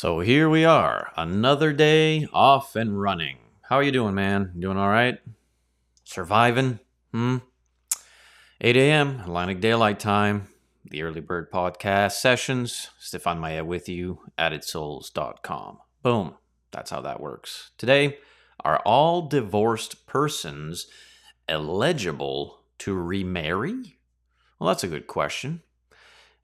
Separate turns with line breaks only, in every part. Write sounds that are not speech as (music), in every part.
So here we are, another day off and running. How are you doing, man? Doing all right? Surviving? Hmm? 8 a.m. Atlantic Daylight Time, the Early Bird Podcast sessions. Stefan Maya with you, addedsouls.com. Boom. That's how that works. Today, are all divorced persons eligible to remarry? Well, that's a good question.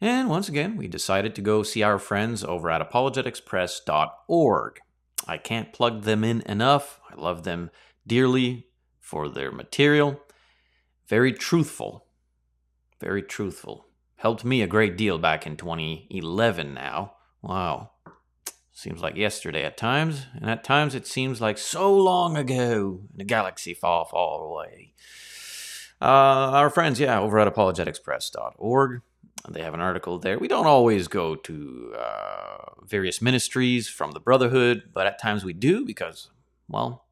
And once again, we decided to go see our friends over at apologeticspress.org. I can't plug them in enough. I love them dearly for their material. Very truthful. Very truthful. Helped me a great deal back in 2011 now. Wow. Seems like yesterday at times, and at times it seems like so long ago in a galaxy far, far away. Uh, our friends, yeah, over at apologeticspress.org. They have an article there. We don't always go to uh, various ministries from the Brotherhood, but at times we do because, well,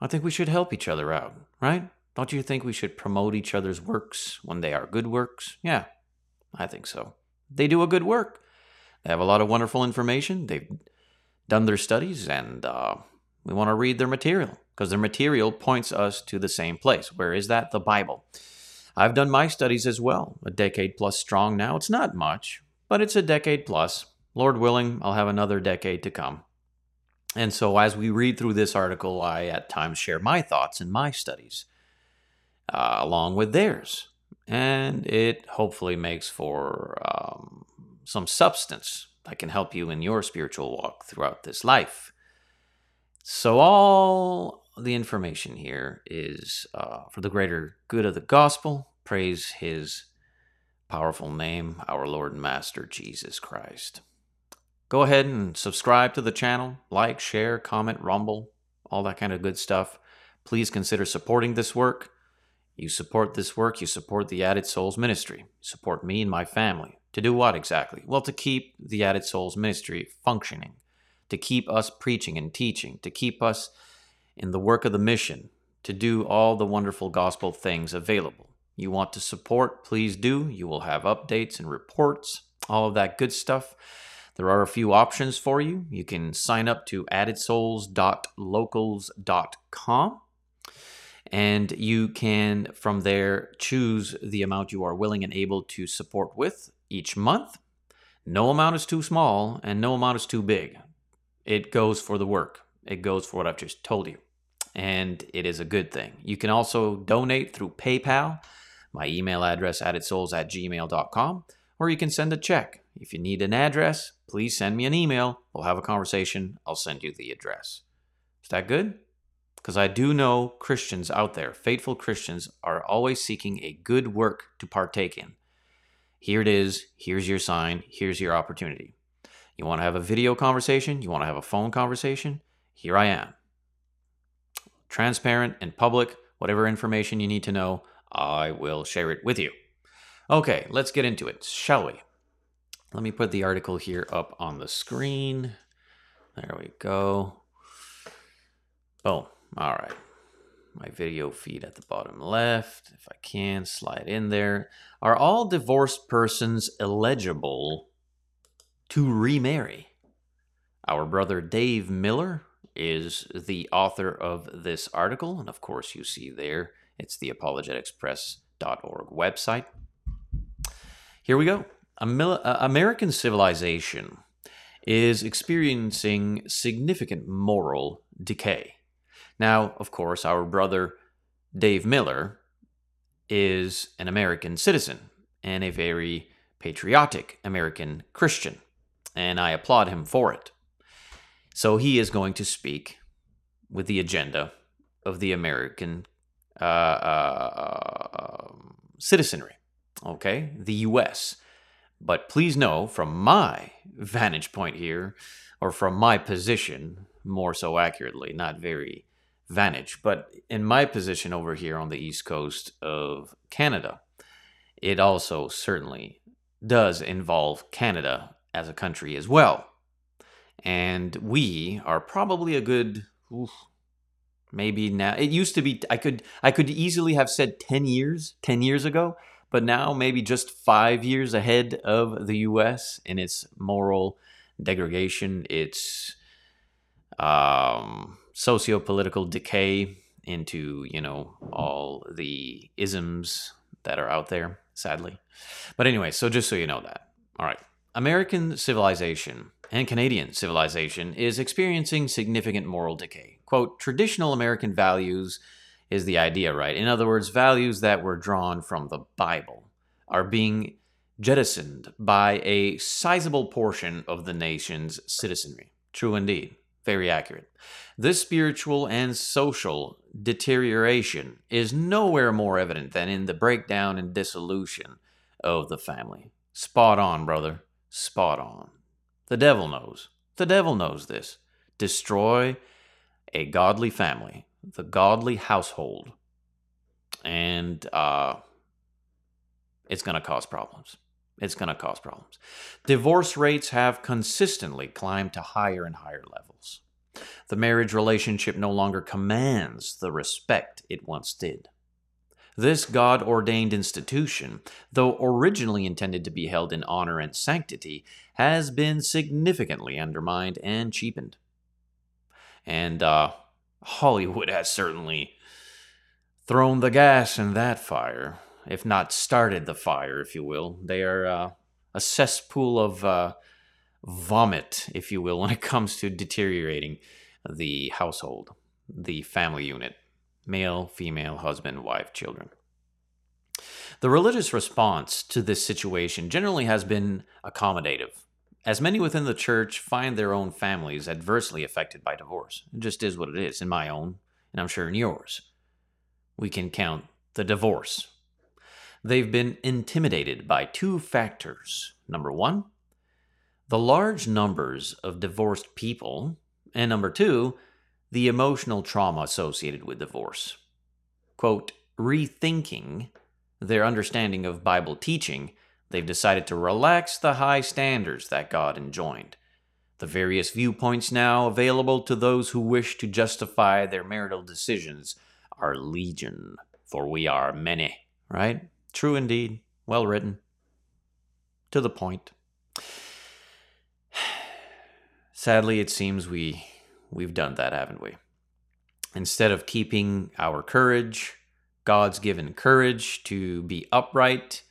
I think we should help each other out, right? Don't you think we should promote each other's works when they are good works? Yeah, I think so. They do a good work. They have a lot of wonderful information. They've done their studies, and uh, we want to read their material because their material points us to the same place. Where is that? The Bible. I've done my studies as well, a decade plus strong now. It's not much, but it's a decade plus. Lord willing, I'll have another decade to come. And so, as we read through this article, I at times share my thoughts and my studies uh, along with theirs. And it hopefully makes for um, some substance that can help you in your spiritual walk throughout this life. So, all the information here is uh, for the greater good of the gospel. Praise his powerful name, our Lord and Master Jesus Christ. Go ahead and subscribe to the channel, like, share, comment, rumble, all that kind of good stuff. Please consider supporting this work. You support this work, you support the Added Souls ministry, support me and my family. To do what exactly? Well, to keep the Added Souls ministry functioning, to keep us preaching and teaching, to keep us in the work of the mission to do all the wonderful gospel things available. You want to support, please do. You will have updates and reports, all of that good stuff. There are a few options for you. You can sign up to addedsouls.locals.com and you can from there choose the amount you are willing and able to support with each month. No amount is too small and no amount is too big. It goes for the work. It goes for what I've just told you. And it is a good thing. You can also donate through PayPal. My email address, addedsouls at gmail.com, or you can send a check. If you need an address, please send me an email. We'll have a conversation. I'll send you the address. Is that good? Because I do know Christians out there, faithful Christians, are always seeking a good work to partake in. Here it is. Here's your sign. Here's your opportunity. You want to have a video conversation? You want to have a phone conversation? here I am. Transparent and public, whatever information you need to know, I will share it with you. Okay, let's get into it, shall we? Let me put the article here up on the screen. There we go. Boom. All right. My video feed at the bottom left. If I can, slide in there. Are all divorced persons eligible to remarry? Our brother Dave Miller is the author of this article. And of course, you see there, it's the apologeticspress.org website. Here we go. Uh, American civilization is experiencing significant moral decay. Now, of course, our brother Dave Miller is an American citizen and a very patriotic American Christian, and I applaud him for it. So he is going to speak with the agenda of the American uh, uh, um, citizenry, okay, the U.S. But please know, from my (laughs) vantage point here, or from my position, more so accurately, not very vantage, but in my position over here on the east coast of Canada, it also certainly does involve Canada as a country as well and we are probably a good oof, maybe now it used to be i could i could easily have said 10 years 10 years ago but now maybe just five years ahead of the us in its moral degradation, its um, socio-political decay into you know all the isms that are out there, sadly. But anyway, so just so you know that. All right. American civilization and Canadian civilization is experiencing significant moral decay. Quote, traditional American values is the idea, right? In other words, values that were drawn from the Bible are being jettisoned by a sizable portion of the nation's citizenry. True indeed. Very accurate. This spiritual and social deterioration is nowhere more evident than in the breakdown and dissolution of the family. Spot on, brother. Spot on. The devil knows. The devil knows this. Destroy a godly family, the godly household, and uh, it's going to cause problems. It's going to cause problems. Divorce rates have consistently climbed to higher and higher levels. The marriage relationship no longer commands the respect it once did. This God ordained institution, though originally intended to be held in honor and sanctity, has been significantly undermined and cheapened. And uh, Hollywood has certainly thrown the gas in that fire, if not started the fire, if you will. They are uh, a cesspool of uh, vomit, if you will, when it comes to deteriorating the household, the family unit male, female, husband, wife, children. The religious response to this situation generally has been accommodative, as many within the church find their own families adversely affected by divorce. It just is what it is in my own, and I'm sure in yours. We can count the divorce. They've been intimidated by two factors. Number one, the large numbers of divorced people, and number two, the emotional trauma associated with divorce. Quote, rethinking their understanding of Bible teaching, they've decided to relax the high standards that God enjoined. The various viewpoints now available to those who wish to justify their marital decisions are legion, for we are many. Right? True indeed. Well written. To the point. (sighs) Sadly, it seems we We've done that, haven't we? Instead of keeping our courage, God's given courage to be upright,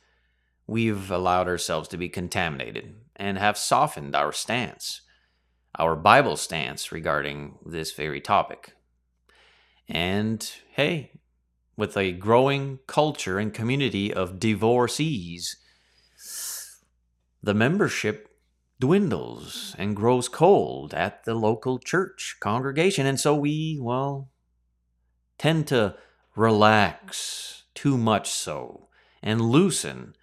we've allowed ourselves to be contaminated and have softened our stance, our Bible stance regarding this very topic. And hey, with a growing culture and community of divorcees, the membership dwindles and grows cold at the local church congregation. And so we, well, tend to relax too much so and loosen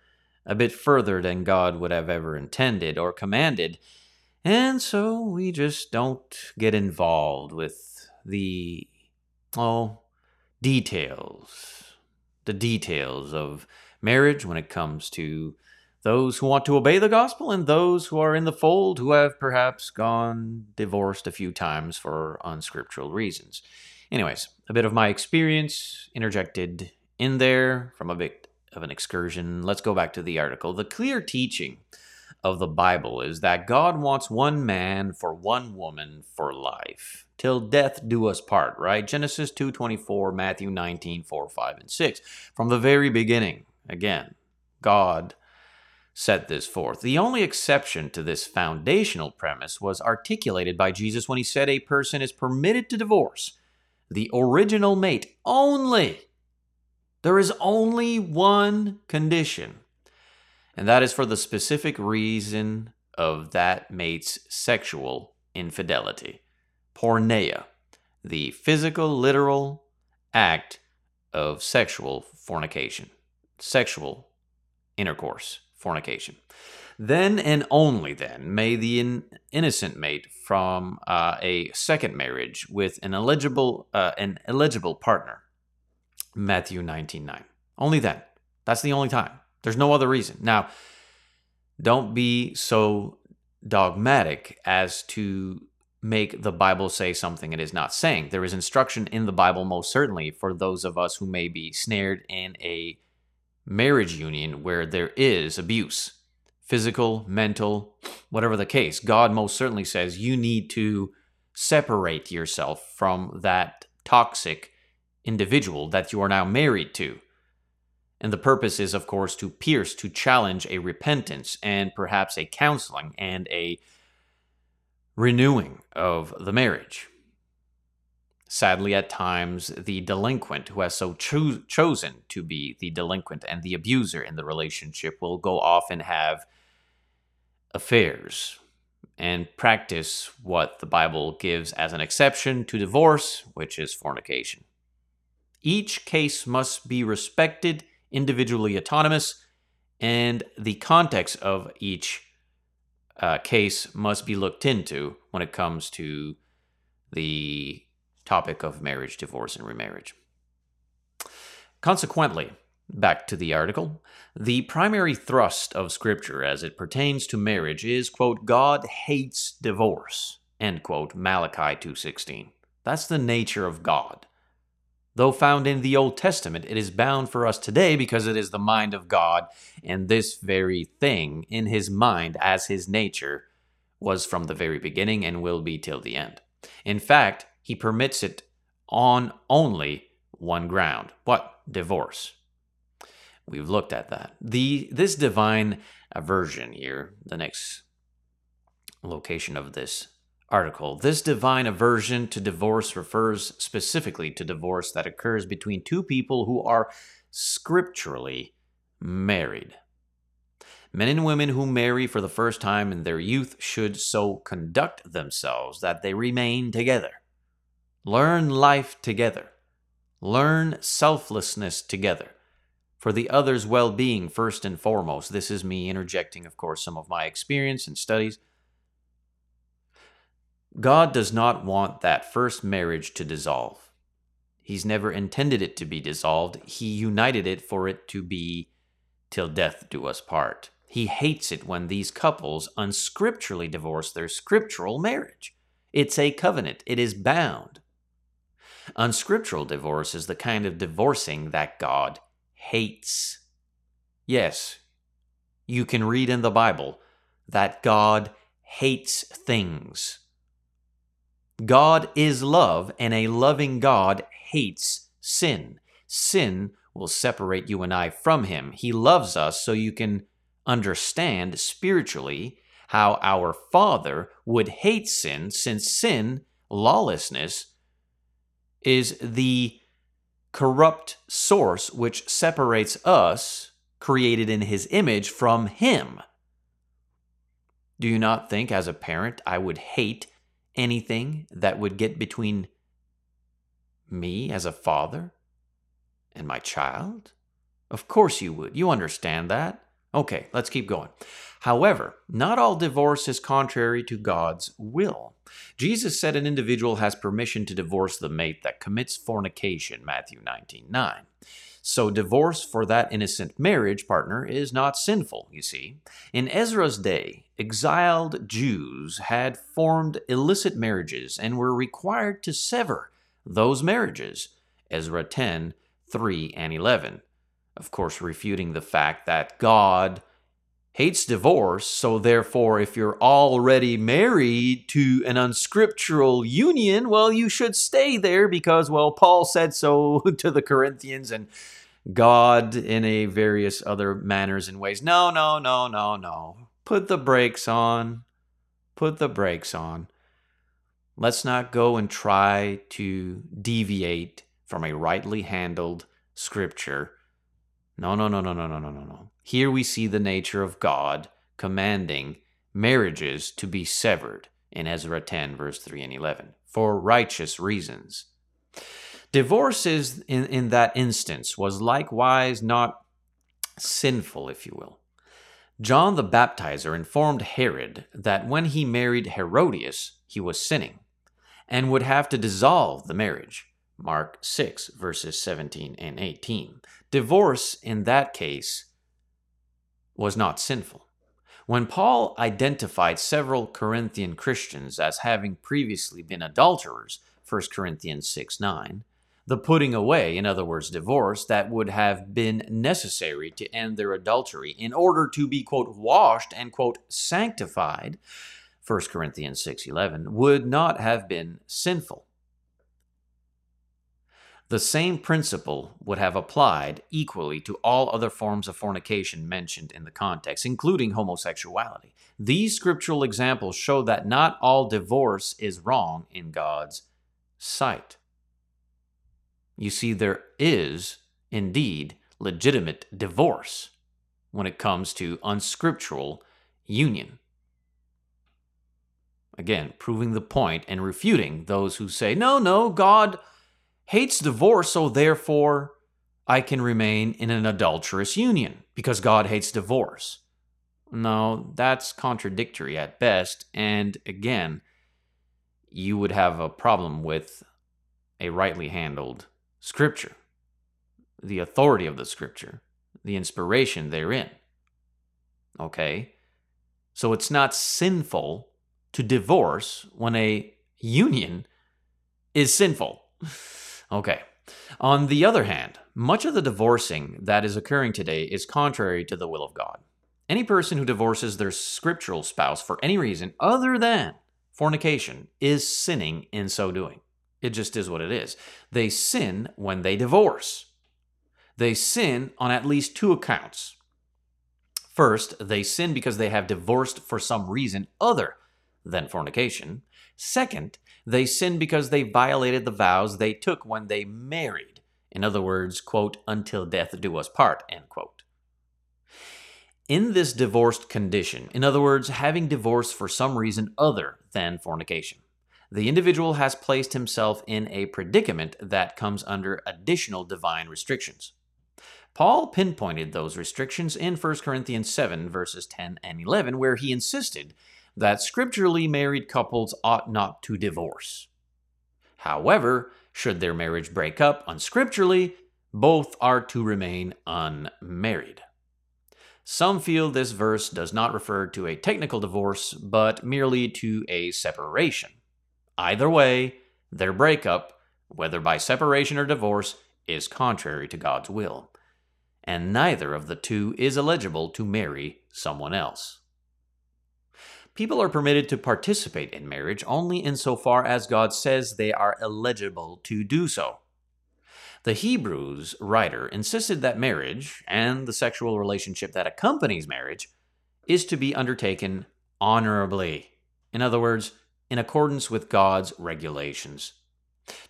a bit further than God would have ever intended or commanded. And so we just don't get involved with the, oh, details, the details of marriage when it comes to those who want to obey the gospel and those who are in the fold who have perhaps gone divorced a few times for unscriptural reasons. Anyways, a bit of my experience interjected in there from a bit of an excursion. Let's go back to the article. The clear teaching of the Bible is that God wants one man for one woman for life till death do us part, right? Genesis 2:24, Matthew 19, 4, 5 and 6. From the very beginning, again, God set this forth. The only exception to this foundational premise was articulated by Jesus when he said a person is permitted to divorce the original mate only. There is only one condition, and that is for the specific reason of that mate's sexual infidelity. Porneia, the physical, literal act of sexual fornication, sexual intercourse fornication. Then and only then may the in- innocent mate from uh, a second marriage with an eligible uh, an eligible partner. Matthew 19:9. Only then. That's the only time. There's no other reason. Now, don't be so dogmatic as to make the Bible say something it is not saying. There is instruction in the Bible, most certainly, for those of us who may be snared in a marriage union where there is abuse physical, mental, whatever the case, God most certainly says you need to separate yourself from that toxic individual that you are now married to. And the purpose is, of course, to pierce, to challenge a repentance and perhaps a counseling and a renewing of the marriage. Sadly, at times, the delinquent who has so cho- chosen to be the delinquent and the abuser in the relationship will go off and have affairs and practice what the Bible gives as an exception to divorce, which is fornication. Each case must be respected, individually autonomous, and the context of each uh, case must be looked into when it comes to the topic of marriage, divorce, and remarriage. Consequently, back to the article, the primary thrust of Scripture as it pertains to marriage is, quote, God hates divorce, end quote, Malachi 2.16. That's the nature of God. Though found in the Old Testament, it is bound for us today because it is the mind of God, and this very thing in his mind as his nature was from the very beginning and will be till the end. In fact, he permits it on only one ground. What? Divorce. We've looked at that. The this divine aversion here, the next location of this article. This divine aversion to divorce refers specifically to divorce that occurs between two people who are scripturally married. Men and women who marry for the first time in their youth should so conduct themselves that they remain together. Learn life together. Learn selflessness together. For the other's well being, first and foremost. This is me interjecting, of course, some of my experience and studies. God does not want that first marriage to dissolve. He's never intended it to be dissolved. He united it for it to be till death do us part. He hates it when these couples unscripturally divorce their scriptural marriage. It's a covenant, it is bound. Unscriptural divorce is the kind of divorcing that God hates. Yes, you can read in the Bible that God hates things. God is love, and a loving God hates sin. Sin will separate you and I from Him. He loves us so you can understand spiritually how our Father would hate sin, since sin, lawlessness, is the corrupt source which separates us, created in His image, from Him. Do you not think, as a parent, I would hate anything that would get between me as a father and my child? Of course you would. You understand that. Okay, let's keep going. However, not all divorce is contrary to God's will. Jesus said an individual has permission to divorce the mate that commits fornication, Matthew 19 9. So, divorce for that innocent marriage partner is not sinful, you see. In Ezra's day, exiled Jews had formed illicit marriages and were required to sever those marriages. Ezra 10 3 and 11. Of course, refuting the fact that God hates divorce, so therefore, if you're already married to an unscriptural union, well, you should stay there because, well, Paul said so (laughs) to the Corinthians and God in a various other manners and ways. No, no, no, no, no. Put the brakes on. Put the brakes on. Let's not go and try to deviate from a rightly handled scripture. No, no, no, no, no, no, no, no, no. Here we see the nature of God commanding marriages to be severed in Ezra 10, verse 3 and 11, for righteous reasons. Divorce is, in, in that instance, was likewise not sinful, if you will. John the Baptizer informed Herod that when he married Herodias, he was sinning and would have to dissolve the marriage. Mark 6, verses 17 and 18. Divorce, in that case, was not sinful. When Paul identified several Corinthian Christians as having previously been adulterers, 1 Corinthians 6 9, the putting away, in other words, divorce, that would have been necessary to end their adultery in order to be, quote, washed and, quote, sanctified, 1 Corinthians 6.11, would not have been sinful. The same principle would have applied equally to all other forms of fornication mentioned in the context, including homosexuality. These scriptural examples show that not all divorce is wrong in God's sight. You see, there is indeed legitimate divorce when it comes to unscriptural union. Again, proving the point and refuting those who say, no, no, God hates divorce, so therefore I can remain in an adulterous union because God hates divorce. No, that's contradictory at best. And again, you would have a problem with a rightly handled scripture, the authority of the scripture, the inspiration therein. Okay? So it's not sinful to divorce when a union is sinful. (laughs) Okay. On the other hand, much of the divorcing that is occurring today is contrary to the will of God. Any person who divorces their scriptural spouse for any reason other than fornication is sinning in so doing. It just is what it is. They sin when they divorce. They sin on at least two accounts. First, they sin because they have divorced for some reason other than fornication. Second, they sin because they violated the vows they took when they married. In other words, quote, until death do us part, end quote. In this divorced condition, in other words, having divorced for some reason other than fornication, the individual has placed himself in a predicament that comes under additional divine restrictions. Paul pinpointed those restrictions in 1 Corinthians 7, verses 10 and 11, where he insisted that scripturally married couples ought not to divorce. However, should their marriage break up unscripturally, both are to remain unmarried. Some feel this verse does not refer to a technical divorce, but merely to a separation. Either way, their breakup, whether by separation or divorce, is contrary to God's will, and neither of the two is eligible to marry someone else. People are permitted to participate in marriage only insofar as God says they are eligible to do so. The Hebrews writer insisted that marriage, and the sexual relationship that accompanies marriage, is to be undertaken honorably. In other words, in accordance with God's regulations.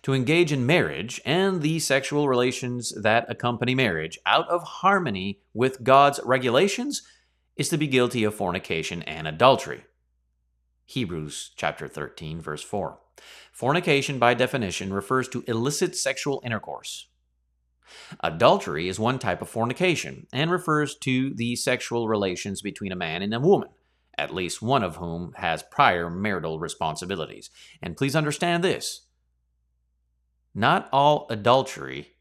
To engage in marriage and the sexual relations that accompany marriage out of harmony with God's regulations is to be guilty of fornication and adultery. Hebrews chapter 13 verse 4. Fornication by definition refers to illicit sexual intercourse. Adultery is one type of fornication and refers to the sexual relations between a man and a woman, at least one of whom has prior marital responsibilities. And please understand this. Not all adultery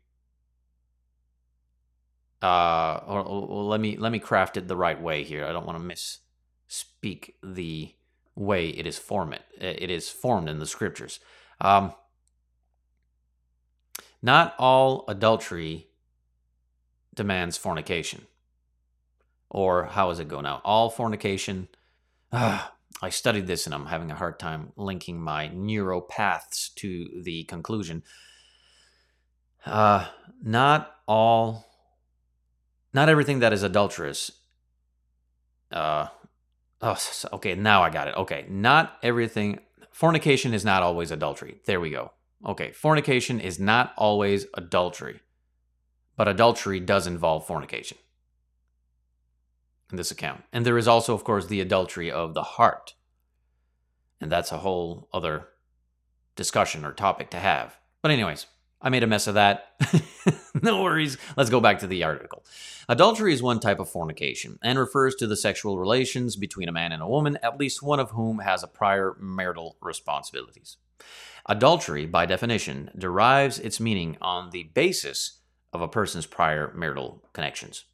uh or, or, let me let me craft it the right way here. I don't want to misspeak the way it is formed. It is formed in the scriptures. Um, not all adultery demands fornication. Or how does it go now? All fornication. Uh, I studied this and I'm having a hard time linking my neuropaths to the conclusion. Uh, not all, not everything that is adulterous uh, Oh, okay. Now I got it. Okay. Not everything. Fornication is not always adultery. There we go. Okay. Fornication is not always adultery, but adultery does involve fornication in this account. And there is also, of course, the adultery of the heart. And that's a whole other discussion or topic to have. But, anyways, I made a mess of that. (laughs) no worries. Let's go back to the article. Adultery is one type of fornication and refers to the sexual relations between a man and a woman, at least one of whom has a prior marital responsibilities. Adultery, by definition, derives its meaning on the basis of a person's prior marital connections.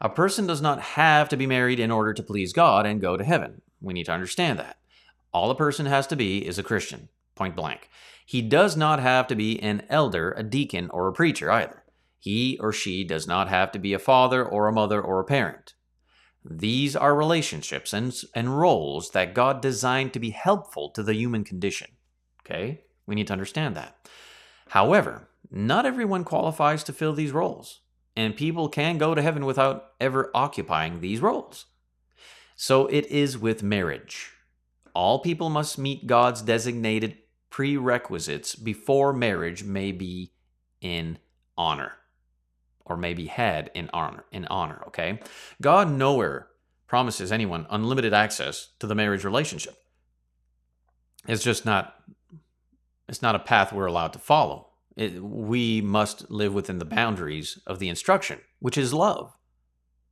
A person does not have to be married in order to please God and go to heaven. We need to understand that. All a person has to be is a Christian, point blank. He does not have to be an elder, a deacon, or a preacher either. He or she does not have to be a father or a mother or a parent. These are relationships and, and roles that God designed to be helpful to the human condition. Okay? We need to understand that. However, not everyone qualifies to fill these roles, and people can go to heaven without ever occupying these roles. So it is with marriage. All people must meet God's designated prerequisites before marriage may be in honor or may be had in honor in honor okay? God nowhere promises anyone unlimited access to the marriage relationship. It's just not it's not a path we're allowed to follow. It, we must live within the boundaries of the instruction which is love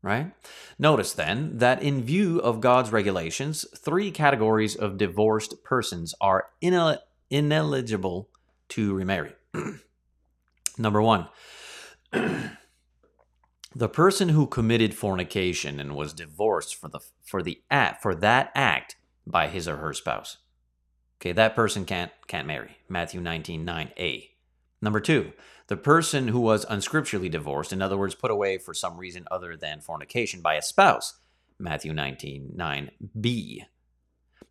right? Notice then that in view of god's regulations three categories of divorced persons are inel- ineligible to remarry (clears throat) number one (clears throat) the person who committed fornication and was divorced for the for the act for that act by his or her spouse. Okay, that person can't can't marry. Matthew 19, 9a. Number two, the person who was unscripturally divorced, in other words, put away for some reason other than fornication by a spouse. Matthew 19, 9b.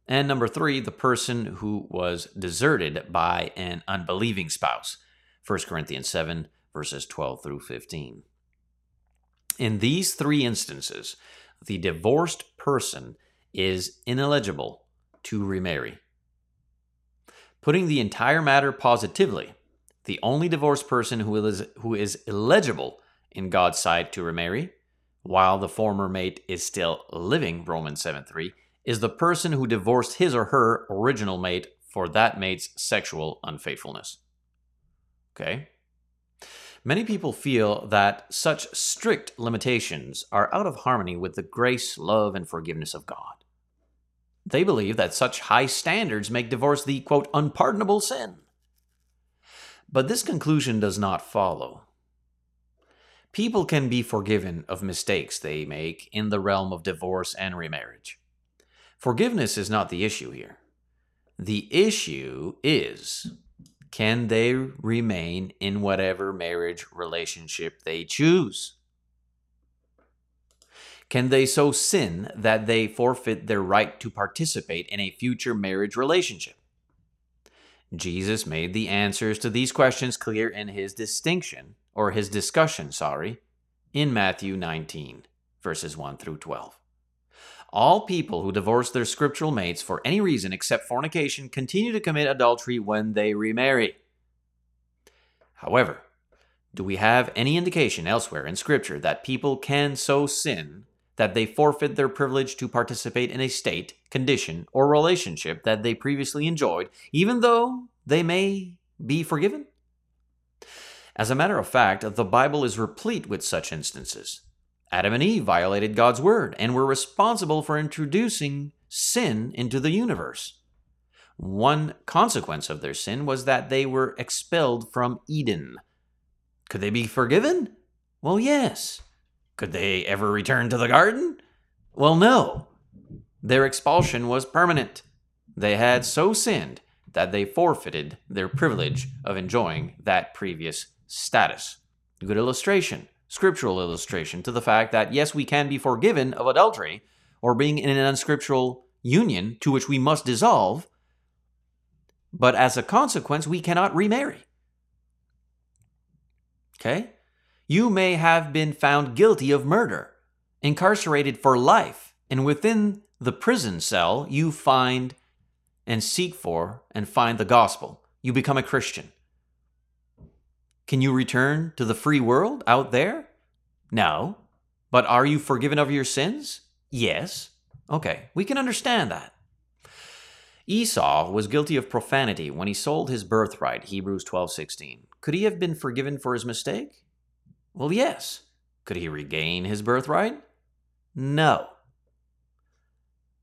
And number three, the person who was deserted by an unbelieving spouse. 1 Corinthians 7, verses 12 through 15. In these three instances, the divorced person is ineligible to remarry. Putting the entire matter positively, the only divorced person who is, who is eligible in God's sight to remarry, while the former mate is still living, Romans 7 3, is the person who divorced his or her original mate for that mate's sexual unfaithfulness. Okay? Many people feel that such strict limitations are out of harmony with the grace, love, and forgiveness of God. They believe that such high standards make divorce the, quote, unpardonable sin. But this conclusion does not follow. People can be forgiven of mistakes they make in the realm of divorce and remarriage. Forgiveness is not the issue here. The issue is can they remain in whatever marriage relationship they choose? Can they so sin that they forfeit their right to participate in a future marriage relationship? Jesus made the answers to these questions clear in his distinction, or his discussion, sorry, in Matthew 19, verses 1 through 12. All people who divorce their scriptural mates for any reason except fornication continue to commit adultery when they remarry. However, do we have any indication elsewhere in Scripture that people can so sin that they forfeit their privilege to participate in a state, condition, or relationship that they previously enjoyed, even though they may be forgiven? As a matter of fact, the Bible is replete with such instances. Adam and Eve violated God's word and were responsible for introducing sin into the universe. One consequence of their sin was that they were expelled from Eden. Could they be forgiven? Well, yes. Could they ever return to the garden? Well, no. Their expulsion was permanent. They had so sinned that they forfeited their privilege of enjoying that previous status. Good illustration scriptural illustration to the fact that yes, we can be forgiven of adultery or being in an unscriptural union to which we must dissolve, but as a consequence, we cannot remarry. Okay? You may have been found guilty of murder, incarcerated for life, and within the prison cell, you find and seek for and find the gospel. You become a Christian. Can you return to the free world out there? No. But are you forgiven of your sins? Yes. Okay, we can understand that. Esau was guilty of profanity when he sold his birthright, Hebrews 12:16. Could he have been forgiven for his mistake? Well, yes. Could he regain his birthright? No.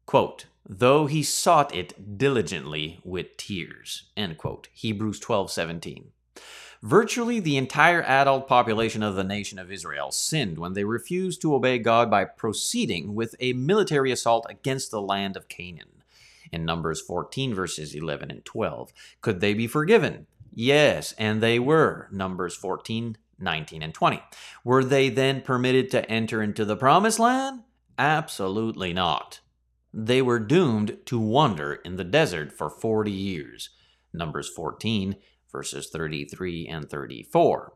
Quote, though he sought it diligently with tears. End quote. Hebrews 12:17. Virtually the entire adult population of the nation of Israel sinned when they refused to obey God by proceeding with a military assault against the land of Canaan. in Numbers 14, verses 11 and 12. Could they be forgiven? Yes, and they were. Numbers 14, 19, and 20. Were they then permitted to enter into the promised land? Absolutely not. They were doomed to wander in the desert for 40 years. Numbers 14, verses 33 and 34.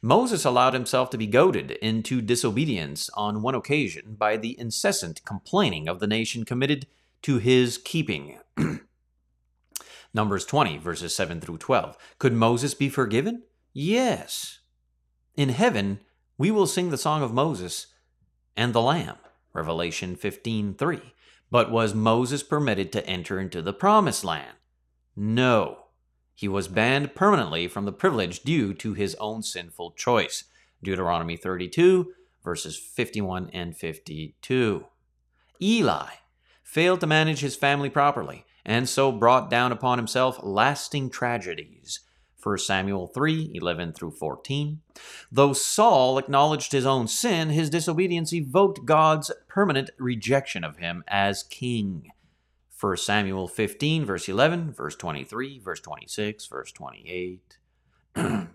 Moses allowed himself to be goaded into disobedience on one occasion by the incessant complaining of the nation committed to his keeping. (clears throat) Numbers 20, verses 7 through 12. Could Moses be forgiven? Yes. In heaven, we will sing the song of Moses and the Lamb. Revelation 15, 3. But was Moses permitted to enter into the promised land? No. He was banned permanently from the privilege due to his own sinful choice. Deuteronomy 32, verses 51 and 52. Eli failed to manage his family properly, and so brought down upon himself lasting tragedies. 1 Samuel 3 11 through 14. Though Saul acknowledged his own sin, his disobedience evoked God's permanent rejection of him as king. 1 Samuel 15, verse 11, verse 23, verse 26, verse 28. (clears throat)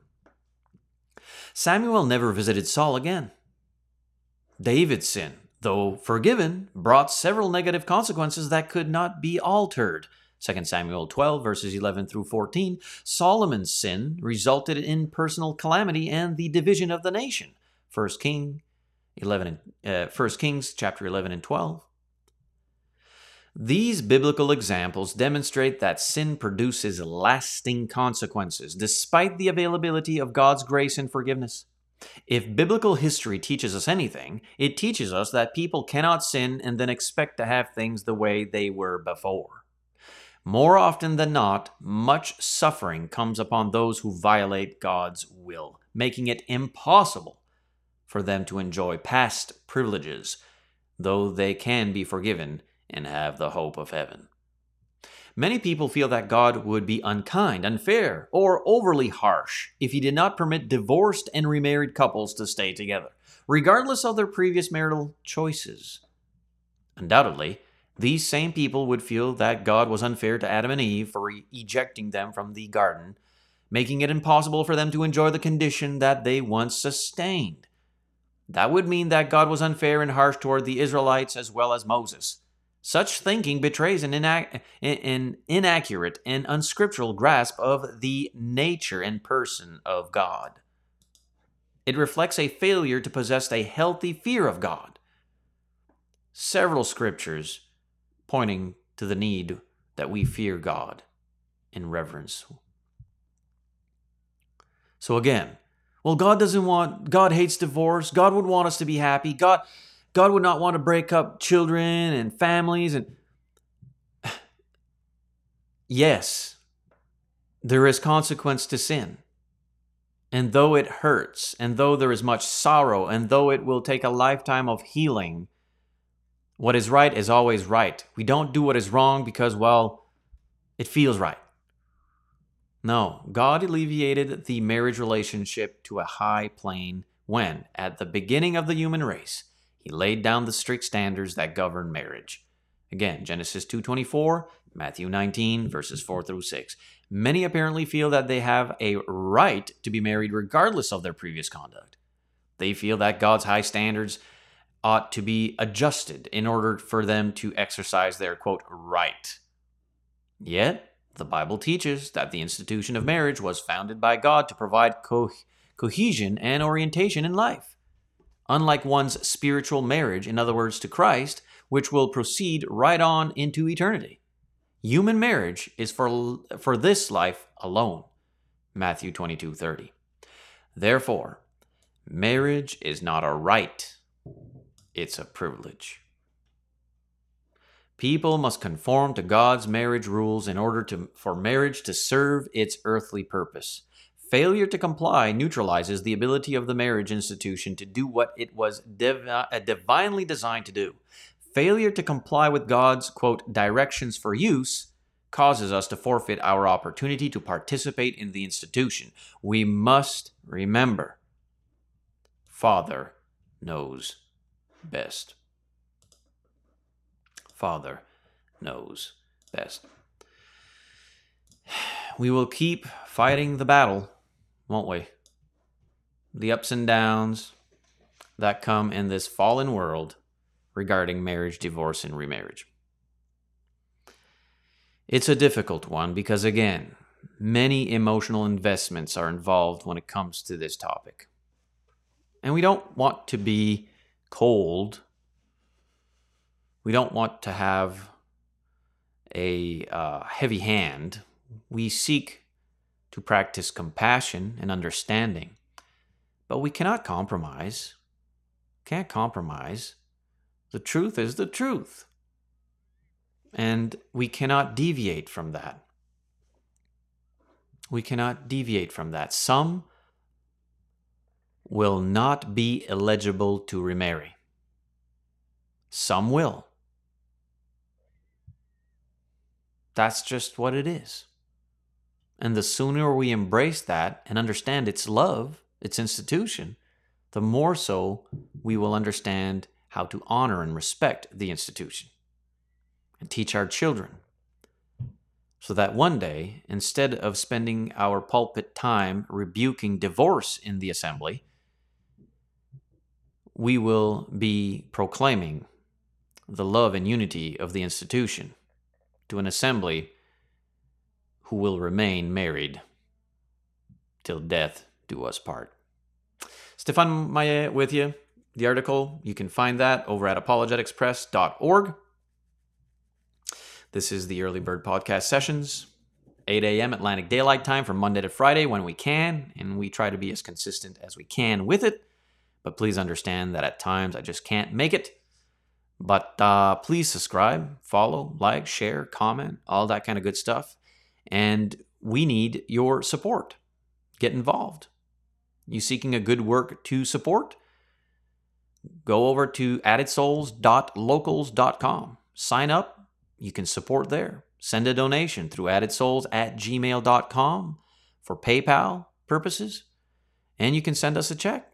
Samuel never visited Saul again. David's sin, though forgiven, brought several negative consequences that could not be altered. 2 Samuel 12, verses 11 through 14. Solomon's sin resulted in personal calamity and the division of the nation. 1 King 11 uh, 1 Kings chapter 11 and 12. These biblical examples demonstrate that sin produces lasting consequences despite the availability of God's grace and forgiveness. If biblical history teaches us anything, it teaches us that people cannot sin and then expect to have things the way they were before. More often than not, much suffering comes upon those who violate God's will, making it impossible for them to enjoy past privileges, though they can be forgiven and have the hope of heaven. Many people feel that God would be unkind, unfair, or overly harsh if he did not permit divorced and remarried couples to stay together, regardless of their previous marital choices. Undoubtedly, these same people would feel that God was unfair to Adam and Eve for ejecting them from the garden, making it impossible for them to enjoy the condition that they once sustained. That would mean that God was unfair and harsh toward the Israelites as well as Moses. Such thinking betrays an, inac- an, inaccurate and unscriptural grasp of the nature and person of God. It reflects a failure to possess a healthy fear of God. Several scriptures pointing to the need that we fear God in reverence. So again, well, God doesn't want, God hates divorce. God would want us to be happy. God, God would not want to break up children and families and (sighs) yes, there is consequence to sin. And though it hurts, and though there is much sorrow, and though it will take a lifetime of healing, what is right is always right. We don't do what is wrong because, well, it feels right. No, God alleviated the marriage relationship to a high plane when, at the beginning of the human race, he laid down the strict standards that govern marriage. Again, Genesis 2:24, Matthew 19 verses 4 through 6. Many apparently feel that they have a right to be married regardless of their previous conduct. They feel that God's high standards ought to be adjusted in order for them to exercise their quote right. Yet, the Bible teaches that the institution of marriage was founded by God to provide co- cohesion and orientation in life unlike one's spiritual marriage, in other words, to Christ, which will proceed right on into eternity. Human marriage is for, for this life alone. Matthew 22 30. Therefore, marriage is not a right, it's a privilege. People must conform to God's marriage rules in order to, for marriage to serve its earthly purpose. Failure to comply neutralizes the ability of the marriage institution to do what it was uh, divinely designed to do. Failure to comply with God's, quote, directions for use causes us to forfeit our opportunity to participate in the institution. We must remember Father knows best. Father knows best. (sighs) We will keep fighting the battle, won't we? The ups and downs that come in this fallen world regarding marriage, divorce, and remarriage. It's a difficult one because, again, many emotional investments are involved when it comes to this topic. And we don't want to be cold. We don't want to have a uh, heavy hand. We seek to practice compassion and understanding, but we cannot compromise. Can't compromise. The truth is the truth. And we cannot deviate from that. We cannot deviate from that. Some will not be eligible to remarry. Some will. That's just what it is. And the sooner we embrace that and understand its love, its institution, the more so we will understand how to honor and respect the institution and teach our children. So that one day, instead of spending our pulpit time rebuking divorce in the assembly, we will be proclaiming the love and unity of the institution to an assembly who will remain married till death do us part. Stefan Maillet with you. The article, you can find that over at apologeticspress.org. This is the Early Bird Podcast Sessions, 8 a.m. Atlantic Daylight Time from Monday to Friday when we can, and we try to be as consistent as we can with it. But please understand that at times I just can't make it. But uh, please subscribe, follow, like, share, comment, all that kind of good stuff. And we need your support. Get involved. You seeking a good work to support? Go over to addedsouls.locals.com. Sign up. You can support there. Send a donation through addedsouls at gmail.com for PayPal purposes. And you can send us a check.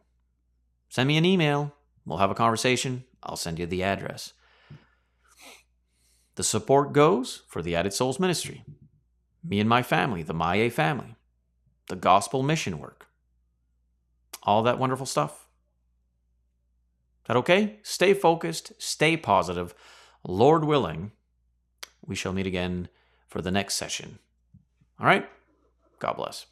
Send me an email. We'll have a conversation. I'll send you the address. The support goes for the Added Souls Ministry, me and my family, the Maya family, the gospel mission work, all that wonderful stuff. Is that okay? Stay focused, stay positive. Lord willing, we shall meet again for the next session. All right? God bless.